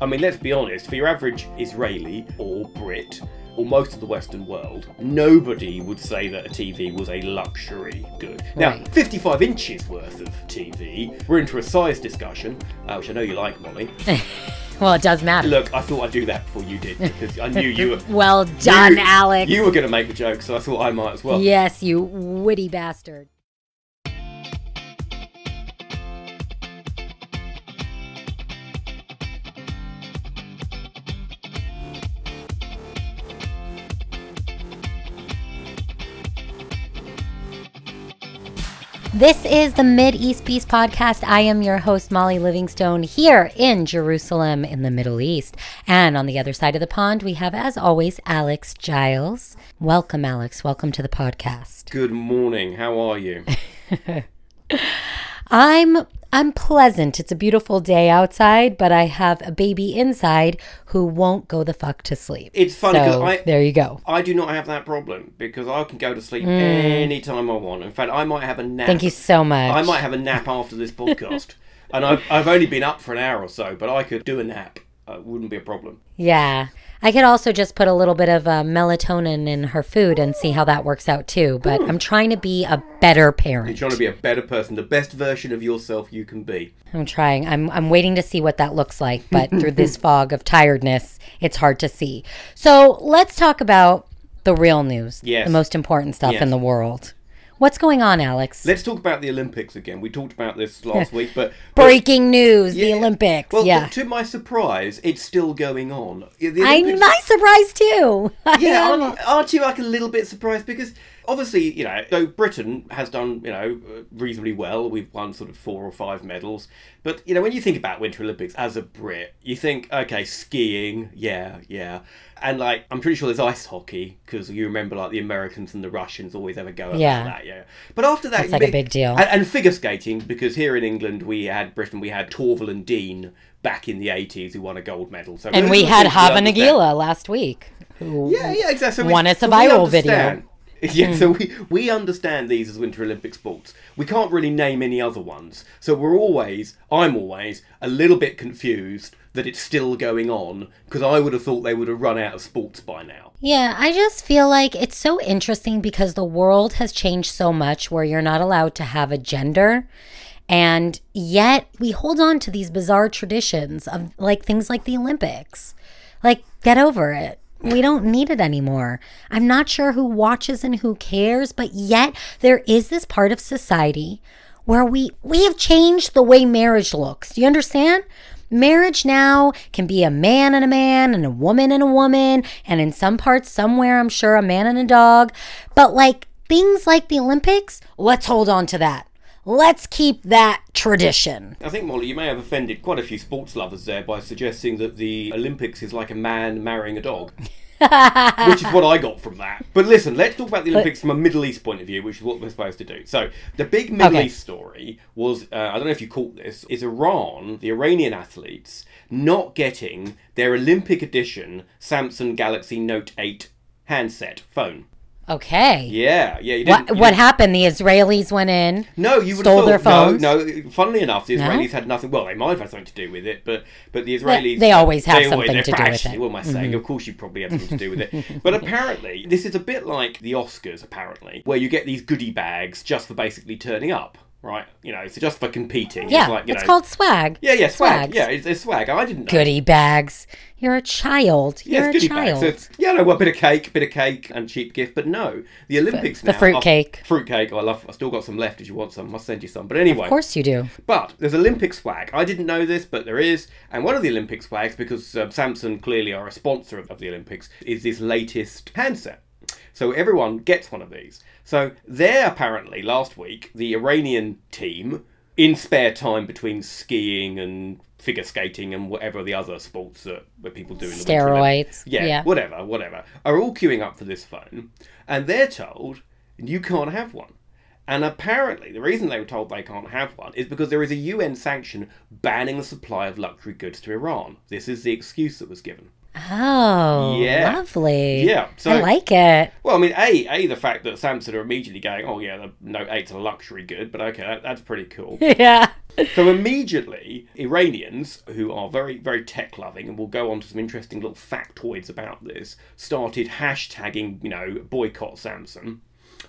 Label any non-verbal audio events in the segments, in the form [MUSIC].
I mean, let's be honest, for your average Israeli or Brit, or most of the Western world, nobody would say that a TV was a luxury good. Now, 55 inches worth of TV, we're into a size discussion, uh, which I know you like, Molly. [LAUGHS] Well, it does matter. Look, I thought I'd do that before you did, because I knew you were. [LAUGHS] well done, you, Alex. You were going to make the joke, so I thought I might as well. Yes, you witty bastard. This is the Mideast Beast Podcast. I am your host, Molly Livingstone, here in Jerusalem in the Middle East. And on the other side of the pond, we have, as always, Alex Giles. Welcome, Alex. Welcome to the podcast. Good morning, how are you? [LAUGHS] I'm I'm pleasant. It's a beautiful day outside, but I have a baby inside who won't go the fuck to sleep. It's funny So, I- there you go. I do not have that problem because I can go to sleep anytime I want. In fact, I might have a nap. Thank you so much. I might have a nap after this podcast. and I've, I've only been up for an hour or so, but I could do a nap. Uh, it wouldn't be a problem. Yeah. I could also just put a little bit of uh, melatonin in her food and see how that works out too. But I'm trying to be a better parent. You're trying to be a better person, the best version of yourself you can be. I'm trying. I'm I'm waiting to see what that looks like, but through this [LAUGHS] fog of tiredness, it's hard to see. So let's talk about the real news. Yes. The most important stuff Yes. in the world. What's going on, Alex? Let's talk about the Olympics again. We talked about this [LAUGHS] last week, but. but- Breaking news: the Olympics. Well, yeah, to, to my surprise, it's still going on. I'm my surprise too. [LAUGHS] Yeah, aren't, aren't you like a little bit surprised? Because obviously, you know, though Britain has done, you know, reasonably well, we've won sort of four or five medals. But, you know, when you think about Winter Olympics as a Brit, you think, okay, skiing, yeah, yeah. And, like, I'm pretty sure there's ice hockey, because you remember, like, the Americans and the Russians always have a go at Yeah. that, yeah. But after that... It's like a big deal. And, and figure skating, because here in England, we had, Britain, we had Torvill and Dean back in the 80s who won a gold medal. So and we had we Hava. Nagila last week. Who, Yeah, yeah, exactly. So Won a so survival understand- [LAUGHS] Yeah, so hmm. we, we understand these as Winter Olympic sports. We can't really name any other ones. So we're always, I'm always, a little bit confused that it's still going on because I would have thought they would have run out of sports by now. Yeah, I just feel like it's so interesting because the world has changed so much where you're not allowed to have a gender. And yet we hold on to these bizarre traditions of like things like the Olympics. Like, get over it. We don't need it anymore. I'm not sure who watches and who cares, but yet there is this part of society where we we have changed the way marriage looks. Do you understand? Marriage now can be a man and a man and a woman and a woman, and in some parts, somewhere, I'm sure, a man and a dog. But like things like the Olympics, let's hold on to that. Let's keep that tradition. I think, Molly, you may have offended quite a few sports lovers there by suggesting that the Olympics is like a man marrying a dog. [LAUGHS] which is what I got from that. But listen, let's talk about the Olympics from a Middle East point of view, which is what we're supposed to do. So, the big Middle Okay. East story was uh, I don't know if you caught this is Iran, the Iranian athletes, not getting their Olympic edition Samsung Galaxy Note 8 handset phone. Okay. Yeah, yeah. You What what happened? The Israelis went in. No, you would stole have their phones? No, no. Funnily enough, the No? Israelis had nothing. Well, they might have had something to do with it, but but the Israelis they always have they always- something to do with it. Mm-hmm. What am I saying? Of course, you probably have something to do with it. But apparently, this is a bit like the Oscars. Apparently, where you get these goodie bags just for basically turning up, right? You know, it's just for competing. Yeah, it's, like, you it's know, called swag. Yeah, yeah, swag. Swags. Yeah, it's, it's swag. I didn't know. Goodie bags. You're a child. Yes, You're a goodie child. bags. So it's, yeah, no, well, a bit of cake, bit of cake, and cheap gift. But no, the Olympics the now. fruit cake. Fruit cake. I love. I still got some left. If you want some, I'll send you some. But anyway, of course you do. but there's Olympic swag. I didn't know this, but there is. And one of the Olympic swags, because um, Samsung clearly are a sponsor of, of the Olympics, is this latest handset. So everyone gets one of these. So there, apparently, last week, the Iranian team, in spare time between skiing and figure skating and whatever the other sports that, that people do in the Steroids. yeah, Yeah. whatever, whatever, are all queuing up for this phone, and they're told you can't have one. And apparently, the reason they were told they can't have one is because there is a UN sanction banning the supply of luxury goods to Iran. This is the excuse that was given. Oh, Yeah. lovely. Yeah, so- I like it. Well, I mean, a a the fact that Samsung are immediately going, oh yeah, the Note 8's a luxury good, but okay, that, that's pretty cool. [LAUGHS] Yeah. So immediately, Iranians, who are very, very tech loving, and we'll go on to some interesting little factoids about this, started hashtagging, you know, boycott Samsung.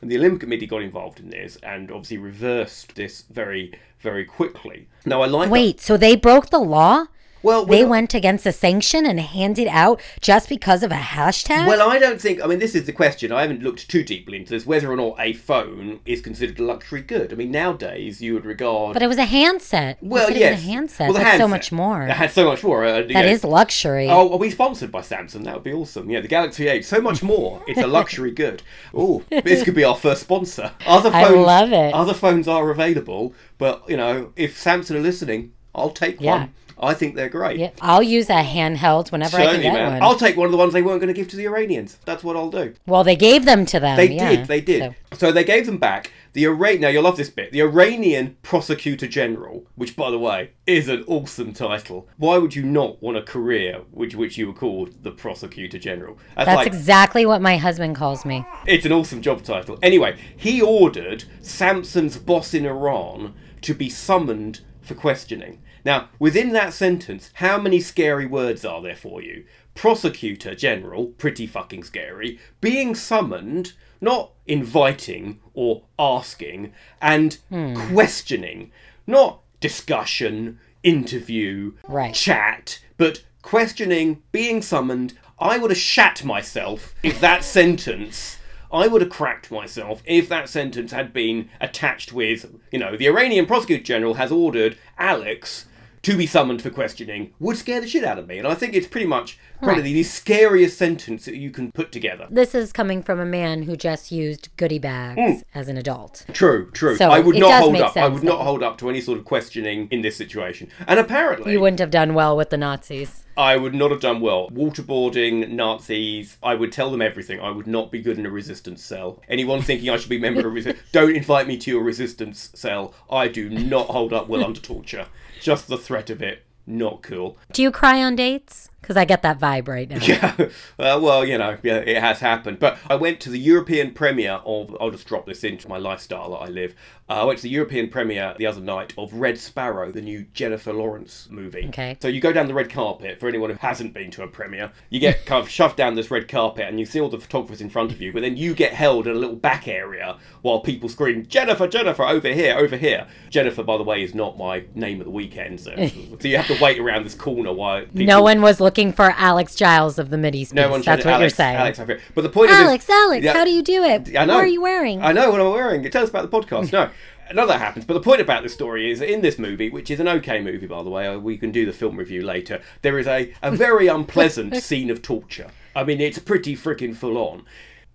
And the Olympic Committee got involved in this and obviously reversed this very, very quickly. Now, I like. Wait, so they broke the law? Well, They went against a sanction and handed out just because of a hashtag? Well, I don't think. I mean, this is the question. I haven't looked too deeply into this. Whether or not a phone is considered a luxury good. I mean, nowadays you would regard. but it was a handset. Well, yes. A handset. Well, the That's so much more. It had so much more. Uh, That is luxury. Oh, are we sponsored by Samsung? That would be awesome. Yeah, the Galaxy 8. So much more. It's a [LAUGHS] luxury good. Oh, this could be our first sponsor. Other [LAUGHS] phones. I love it. Other phones are available, but you know, if Samsung are listening, I'll take Yeah. one. I think they're great. Yeah, I'll use a handheld whenever I can get man. one. I'll take one of the ones they weren't going to give to the Iranians. That's what I'll do. well, they gave them to them. They yeah. did. They did. So- So. they gave them back. The Iran. Now you'll love this bit. The Iranian Prosecutor General, which by the way is an awesome title. Why would you not want a career which which you were called the Prosecutor General? That's, That's like exactly what my husband calls me. it's an awesome job title. Anyway, he ordered Samsung's boss in Iran to be summoned for questioning. Now, within that sentence, how many scary words are there for you? Prosecutor General, pretty fucking scary. Being summoned, not inviting or asking, and hmm. questioning, not discussion, interview, Right. chat, but questioning, being summoned. I would have shat myself if that [LAUGHS] sentence. I would have cracked myself if that sentence had been attached with, you know, the Iranian prosecutor general has ordered Alex to be summoned for questioning would scare the shit out of me. And I think it's pretty much probably the scariest sentence that you can put together. This is coming from a man who just used goodie bags mm. as an adult. True, true. So I would not hold up. I would not hold up to any sort of questioning in this situation. And apparently, You wouldn't have done well with the Nazis. I would not have done well. Waterboarding, Nazis, I would tell them everything. I would not be good in a resistance cell. Anyone thinking I should be a member of resistance, [LAUGHS] don't invite me to your resistance cell. I do not hold up well under torture. Just the threat of it, not cool. Do you cry on dates? Because I get that vibe right now. [LAUGHS] Yeah, uh, well, you know, yeah, it has happened. But I went to the European premiere of, I'll just drop this into my lifestyle that I live. Uh, I went to the European premiere the other night of Red Sparrow, the new Jennifer Lawrence movie. Okay. So you go down the red carpet, for anyone who hasn't been to a premiere, you get [LAUGHS] kind of shoved down this red carpet and you see all the photographers in front of you, but then you get held in a little back area while people scream, Jennifer, Jennifer, over here, over here. Jennifer, by the way, is not my name of the weekend, so, [LAUGHS] so you have to wait around this corner while people... No one was looking for Alex Giles of the Mideast. No one That's what to- you're saying. Alex, Alex, but the point Alex, this, Alex, Yeah. how do you do it? I know. What are you wearing? I know what I'm wearing. Tell us about the podcast. [LAUGHS] No, another happens. But the point about this story is that in this movie, which is an okay movie by the way, uh, we can do the film review later. There is a a very [LAUGHS] unpleasant scene of torture. I mean, it's pretty freaking full on.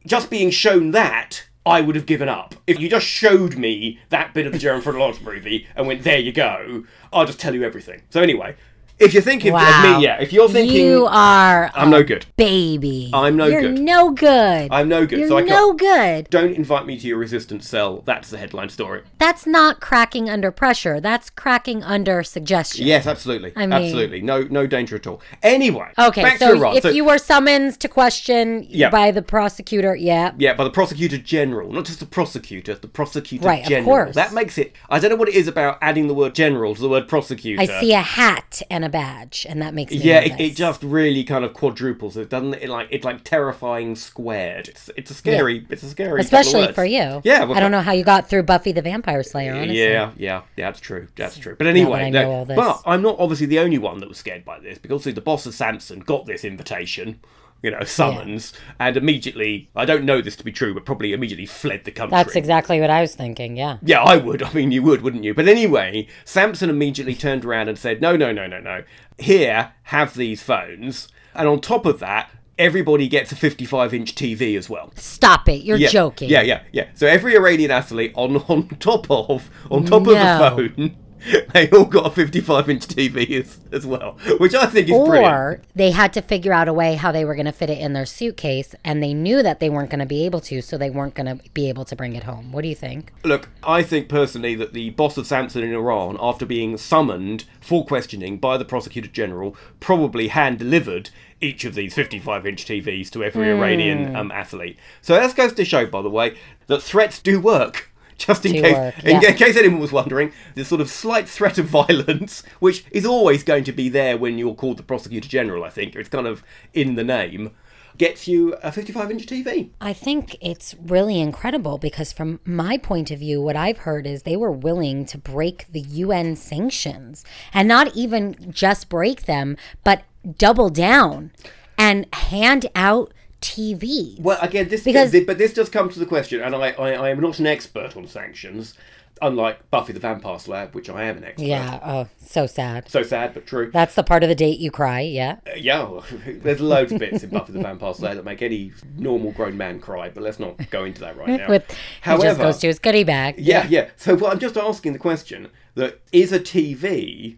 Just being shown that. I would have given up. If you just showed me that bit of the Jennifer Lawrence movie and went, there you go, I'll just tell you everything. So anyway, if you're thinking of me, yeah, if you're thinking you are I'm a no good. baby. I'm no You're good. no good. I'm no good, You're so I no good. Don't invite me to your resistance cell. That's the headline story. That's not cracking under pressure. That's cracking under suggestion. Yes, absolutely. I mean- absolutely. No no danger at all. Anyway, Okay, so if So- you were summoned to question Yeah. by the prosecutor, yeah. yeah, by the prosecutor general, not just the prosecutor, the prosecutor general. Right, of course. That makes it. I don't know what it is about adding the word general to the word prosecutor. I see a hat and a badge, and that makes me Yeah, it, it just really kind of quadruples. It doesn't. It like it's like terrifying squared. It's it's a scary. It's a scary. especially for you. Yeah, well, I don't know how you got through Buffy the Vampire Slayer. Honestly, Yeah, yeah, yeah, that's true. That's true. But anyway, no, but I'm not obviously the only one that was scared by this because the boss of Samsung got this invitation, you know, summons, and immediately, I don't know this to be true, but probably immediately fled the country. That's exactly what I was thinking. Yeah. Yeah, I would. I mean, you would, wouldn't you? But anyway, Samsung immediately turned around and said, no, no, no, no, no. Here, have these phones. And on top of that, everybody gets a 55 inch TV as well. Stop it! You're Yeah, joking. Yeah, yeah, yeah. So every Iranian athlete on on top of on top No. of the phone, [LAUGHS] they all got a 55 inch TV as, as well, which I think is brilliant. Or they had to figure out a way how they were going to fit it in their suitcase, and they knew that they weren't going to be able to, so they weren't going to be able to bring it home. What do you think? Look, I think personally that the boss of Samsung in Iran, after being summoned for questioning by the prosecutor general, probably hand delivered each of these 55 inch TVs to every Hmm. Iranian um, athlete. So that goes to show, by the way, that threats do work. Just in To case, work, in, yeah. in case anyone was wondering, the sort of slight threat of [LAUGHS] violence, which is always going to be there when you're called the prosecutor general. I think it's kind of in the name, gets you a 55-inch TV. I think it's really incredible because, from my point of view, what I've heard is they were willing to break the UN sanctions and not even just break them, but double down and hand out TV. Well, again, this Because- but this does come to the question, and I, I, I am not an expert on sanctions, unlike Buffy the Vampire Slayer, which I am an expert. Yeah. Oh, so sad. So sad, but true. That's the part of the date you cry. Yeah. Uh, yeah, well, [LAUGHS] there's loads of bits in Buffy the Vampire Slayer that make any normal grown man cry, but let's not go into that right [LAUGHS] now. With However, just goes to his goodie bag. yeah, yeah. So well, I'm just asking the question that is a TV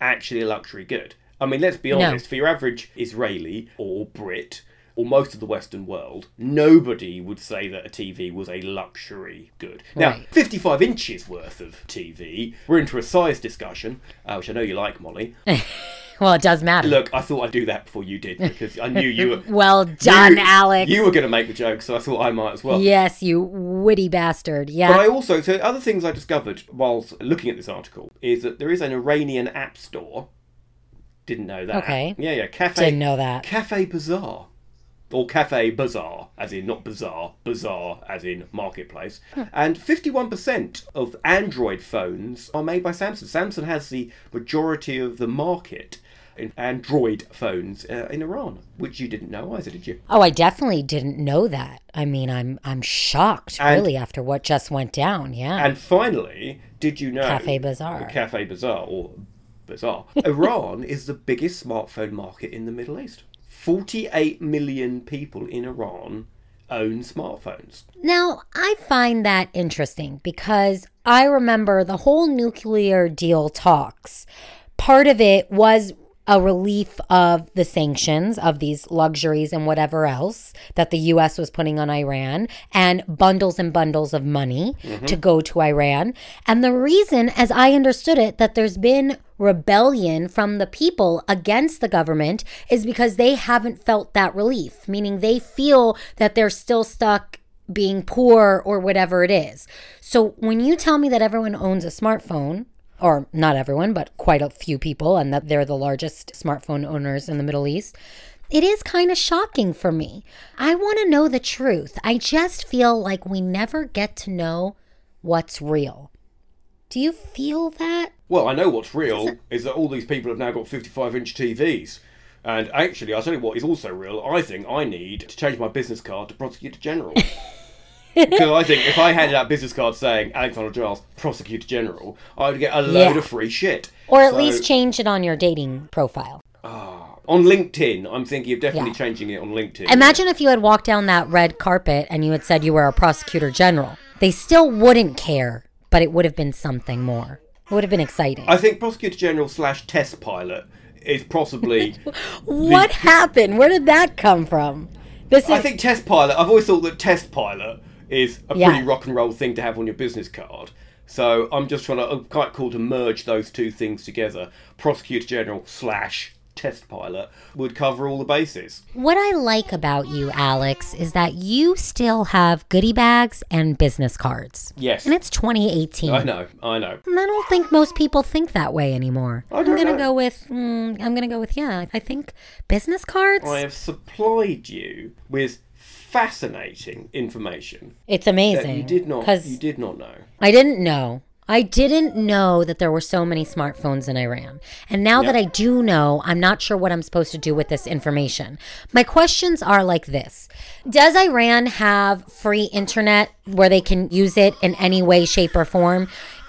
actually a luxury good? I mean, let's be No. honest. For your average Israeli or Brit or most of the Western world, nobody would say that a TV was a luxury good. Now, 55 inches worth of TV. We're into a size discussion, uh, which I know you like, Molly. [LAUGHS] Well, it does matter. Look, I thought I'd do that before you did because I knew you were. [LAUGHS] well done, you, Alex. You were going to make the joke, so I thought I might as well. yes, you witty bastard. Yeah. But I also, so other things I discovered whilst looking at this article is that there is an Iranian app store. Didn't know that. Okay. Yeah, yeah. Cafe. Didn't know that. Cafe Bazaar. Or Cafe Bazaar, as in not bazaar, bazaar as in marketplace. And 51% of Android phones are made by Samsung. Samsung has the majority of the market in Android phones uh, in Iran, which you didn't know either, did you? Oh, I definitely didn't know that. I mean, I'm I'm shocked And- really after what just went down. Yeah. And finally, did you know Cafe Bazaar. Cafe Bazaar or Bazaar. [LAUGHS] Iran is the biggest smartphone market in the Middle East. 48 million people in Iran own smartphones. Now, I find that interesting because I remember the whole nuclear deal talks. Part of it was a relief of the sanctions of these luxuries and whatever else that the US was putting on Iran and bundles and bundles of money mm-hmm. to go to Iran. And the reason, as I understood it, that there's been rebellion from the people against the government is because they haven't felt that relief, meaning they feel that they're still stuck being poor or whatever it is. So when you tell me that everyone owns a smartphone, or not everyone, but quite a few people, and that they're the largest smartphone owners in the Middle East, it is kind of shocking for me. I want to know the truth. I just feel like we never get to know what's real. Do you feel that? Well, I know what's real is that all these people have now got 55 inch TVs. And actually, I'll tell you what is also real. I think I need to change my business card to Prosecutor General. [LAUGHS] Because I think if I handed out [LAUGHS] business cards saying Alexander Giles, Prosecutor General, I would get a load Yeah. of free shit. Or at So- least change it on your dating profile. Ah, on LinkedIn, I'm thinking of definitely Yeah. changing it on LinkedIn. Imagine if you had walked down that red carpet and you had said you were a prosecutor general. They still wouldn't care, but it would have been something more. It would have been exciting. I think Prosecutor General slash Test Pilot is possibly. [LAUGHS] what happened? Where did that come from? This is I think Test Pilot. I've always thought that Test Pilot is a Yeah. pretty rock and roll thing to have on your business card. So I'm just trying to. Quite cool to merge those two things together. Prosecutor General slash Test Pilot would cover all the bases. what I like about you, Alex, is that you still have goodie bags and business cards. Yes, And it's 2018. I know. I know. And I don't think most people think that way anymore. I I'm gonna go with. Mm, I'm gonna go with yeah. I think business cards. I have supplied you with fascinating information it's that amazing. you did not. because You did not know. I didn't know. I didn't know that there were so many smartphones in Iran. And now that I do know, I'm not sure what I'm supposed to do with this information. My questions are like this Does Iran have free internet where they can use it in any way, shape, or form?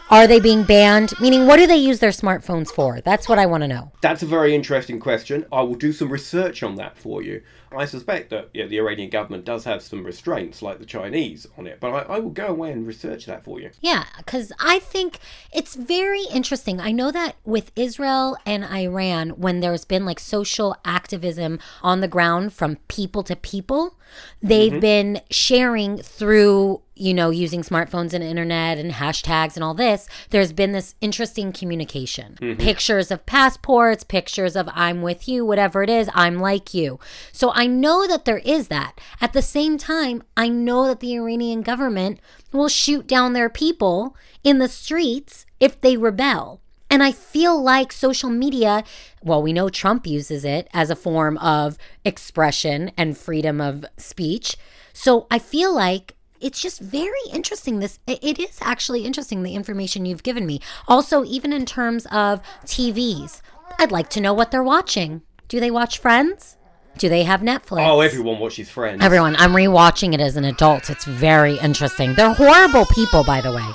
Are they being banned? Meaning, what do they use their smartphones for? That's what I want to know. That's a very interesting question. I will do some research on that for you. I suspect that yeah, the Iranian government does have some restraints, like the Chinese, on it, but I, I will go away and research that for you. Yeah, because I think it's very interesting. I know that with Israel and Iran, when there's been like social activism on the ground from people to people, they've mm-hmm. been sharing through you know, using smartphones and internet and hashtags and all this, there's been this interesting communication. Mm-hmm. Pictures of passports, pictures of I'm with you, whatever it is, I'm like you. So I know that there is that. At the same time, I know that the Iranian government will shoot down their people in the streets if they rebel. And I feel like social media, well, we know Trump uses it as a form of expression and freedom of speech. So I feel like it's just very interesting. This it is actually interesting the information you've given me. Also, even in terms of TVs, I'd like to know what they're watching. Do they watch Friends? Do they have Netflix? Oh, everyone watches Friends. Everyone, I'm rewatching it as an adult. It's very interesting. They're horrible people, by the way.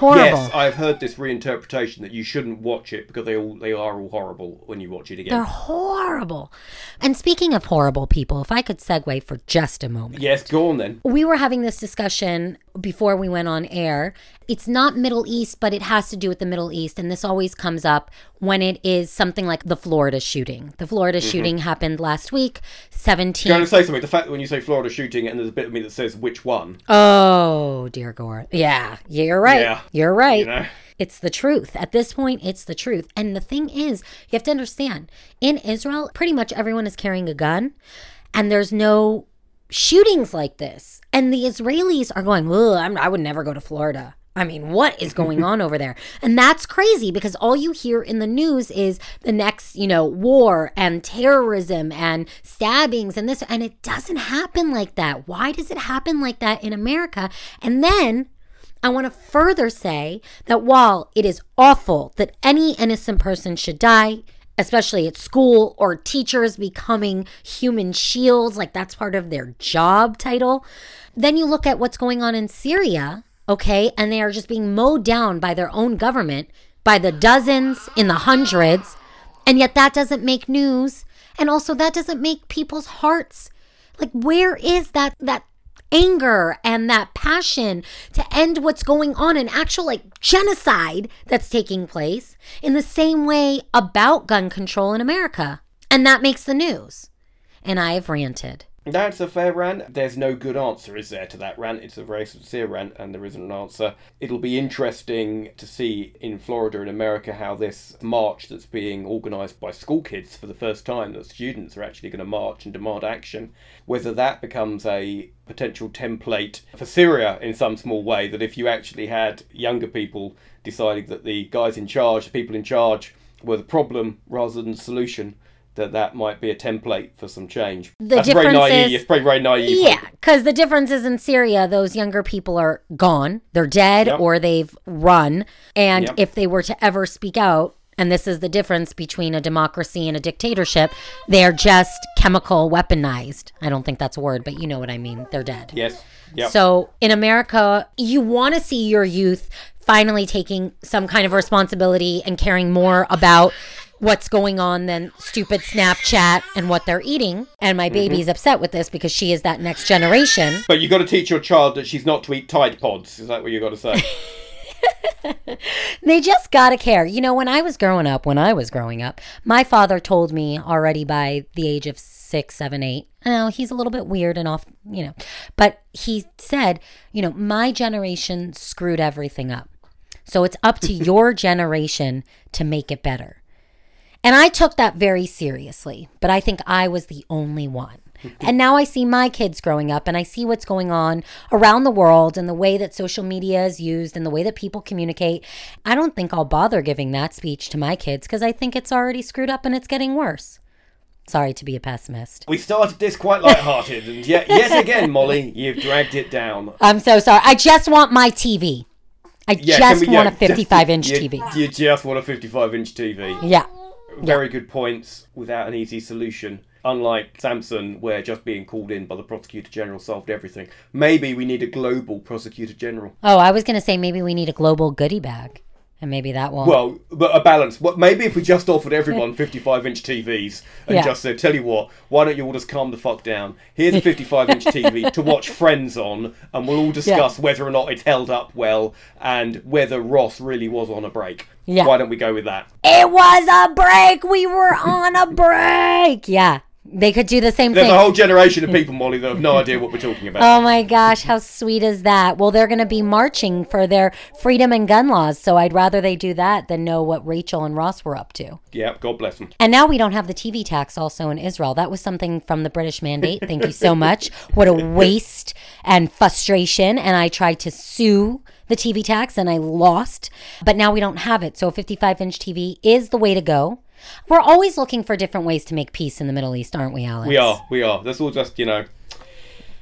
Horrible. Yes, I've heard this reinterpretation that you shouldn't watch it because they all they are all horrible when you watch it again. They're horrible. And speaking of horrible people, if I could segue for just a moment. yes, go on then. We were having this discussion before we went on air. It's not Middle East, but it has to do with the Middle East. And this always comes up when it is something like the Florida shooting. The Florida mm-hmm. shooting happened last week, 17. Going to say something. The fact that when you say Florida shooting and there's a bit of me that says which one, Oh, dear Gore. Yeah, yeah, you're right. Yeah. You're right. you know. It's the truth. At this point, it's the truth. And the thing is, you have to understand in Israel, pretty much everyone is carrying a gun, and there's no shootings like this. And the Israelis are going, I'm, I would never go to Florida. I mean, what is going [LAUGHS] on over there? And that's crazy because all you hear in the news is the next, you know, war and terrorism and stabbings and this. And it doesn't happen like that. Why does it happen like that in America? And then I want to further say that while it is awful that any innocent person should die, especially at school or teachers becoming human shields, like that's part of their job title, then you look at what's going on in Syria, okay, and they are just being mowed down by their own government by the dozens, in the hundreds, and yet that doesn't make news. And also that doesn't make people's hearts like where is that that anger and that passion to end what's going on an actual like genocide that's taking place in the same way about gun control in America. And that makes the news. And I have ranted. That's a fair rant. There's no good answer, is there, to that rant? It's a very sincere rant, and there isn't an answer. It'll be interesting to see in Florida and America how this march that's being organised by school kids for the first time, that students are actually going to march and demand action, whether that becomes a potential template for Syria in some small way. That if you actually had younger people deciding that the guys in charge, the people in charge, were the problem rather than the solution, that that might be a template for some change. The That's very naive. is- It's probably very naive. Yeah, because the difference is in Syria, those younger people are gone, they're dead, Yep. or they've run. And Yep. if they were to ever speak out, and this is the difference between a democracy and a dictatorship, they're just chemical weaponized. I don't think that's a word, but you know what I mean. They're dead. Yes. Yep. So in America, you want to see your youth finally taking some kind of responsibility and caring more about what's going on than stupid Snapchat and what they're eating. And my mm-hmm. baby's upset with this because she is that next generation. but you got to teach your child that she's not to eat Tide Pods. Is that what you got to say? [LAUGHS] They just got to care. You know, when I was growing up, when I was growing up, my father told me already by the age of six, seven, eight. Now he's a little bit weird and off, you know, but he said, you know, my generation screwed everything up. So it's up to [LAUGHS] your generation to make it better. And I took that very seriously, but I think I was the only one. [LAUGHS] And now I see my kids growing up and I see what's going on around the world and the way that social media is used and the way that people communicate. I don't think I'll bother giving that speech to my kids because I think it's already screwed up and it's getting worse. Sorry to be a pessimist. we started this quite light-hearted, and yet, yet again, Molly, you've dragged it down. I'm so sorry. I just want my TV. I Yeah, just we- want yeah, a 55 inch you- TV. You just want a 55-inch TV. Yeah. Very good points without an easy solution. Unlike Samsung, where just being called in by the prosecutor general solved everything. Maybe we need a global prosecutor general. Oh, I was going to say maybe we need a global goodie bag. And maybe that won't. Well, but a balance. What maybe if we just offered everyone [LAUGHS] 55-inch TVs and Yeah. just said, "Tell you what, why don't you all just calm the fuck down? Here's a 55-inch [LAUGHS] TV to watch Friends on, and we'll all discuss whether or not it's held up well and whether Ross really was on a break. Yeah. Why don't we go with that? It was a break. We were on a break. Yeah. They could do the same There's thing. There's a whole generation of people, Molly, that have no idea what we're talking about. Oh my gosh, how sweet is that? Well, they're going to be marching for their freedom and gun laws, so I'd rather they do that than know what Rachel and Ross were up to. yeah, God bless them. And now we don't have the TV tax also in Israel. That was something from the British mandate. Thank you so much. What a [LAUGHS] waste and frustration. And I tried to sue the TV tax and I lost, but now we don't have it. So a 55 inch TV is the way to go. We're always looking for different ways to make peace in the Middle East, aren't we, Alex? We are, we are. That's all just, you know,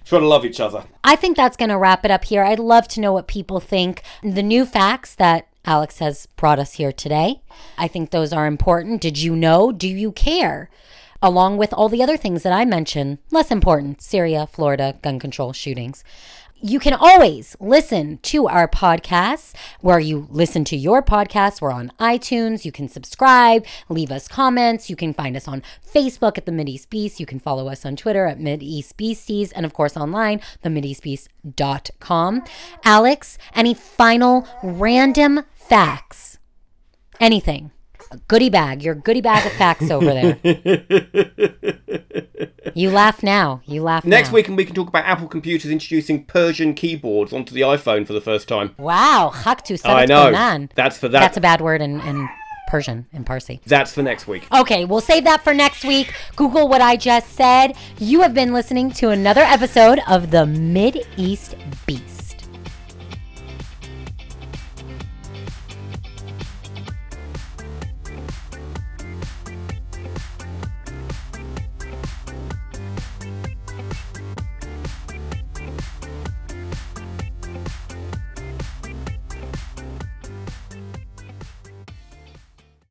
try to love each other. I think that's going to wrap it up here. I'd love to know what people think. The new facts that Alex has brought us here today, I think those are important. Did you know? Do you care? Along with all the other things that I mentioned, less important Syria, Florida, gun control, shootings. You can always listen to our podcasts where you listen to your podcasts. We're on iTunes. You can subscribe, leave us comments. You can find us on Facebook at the Mideast Beast. You can follow us on Twitter at Mideast Beasties and, of course, online, themideastbeast.com. Alex, any final random facts? Anything? A goodie bag, your goodie bag of facts over there. [LAUGHS] you laugh now. You laugh Next now. week, we can talk about Apple computers introducing Persian keyboards onto the iPhone for the first time. Wow, haktu I know. Quran. That's for that. That's a bad word in, in Persian, in Parsi. That's for next week. Okay, we'll save that for next week. Google what I just said. You have been listening to another episode of the Mid East Beast.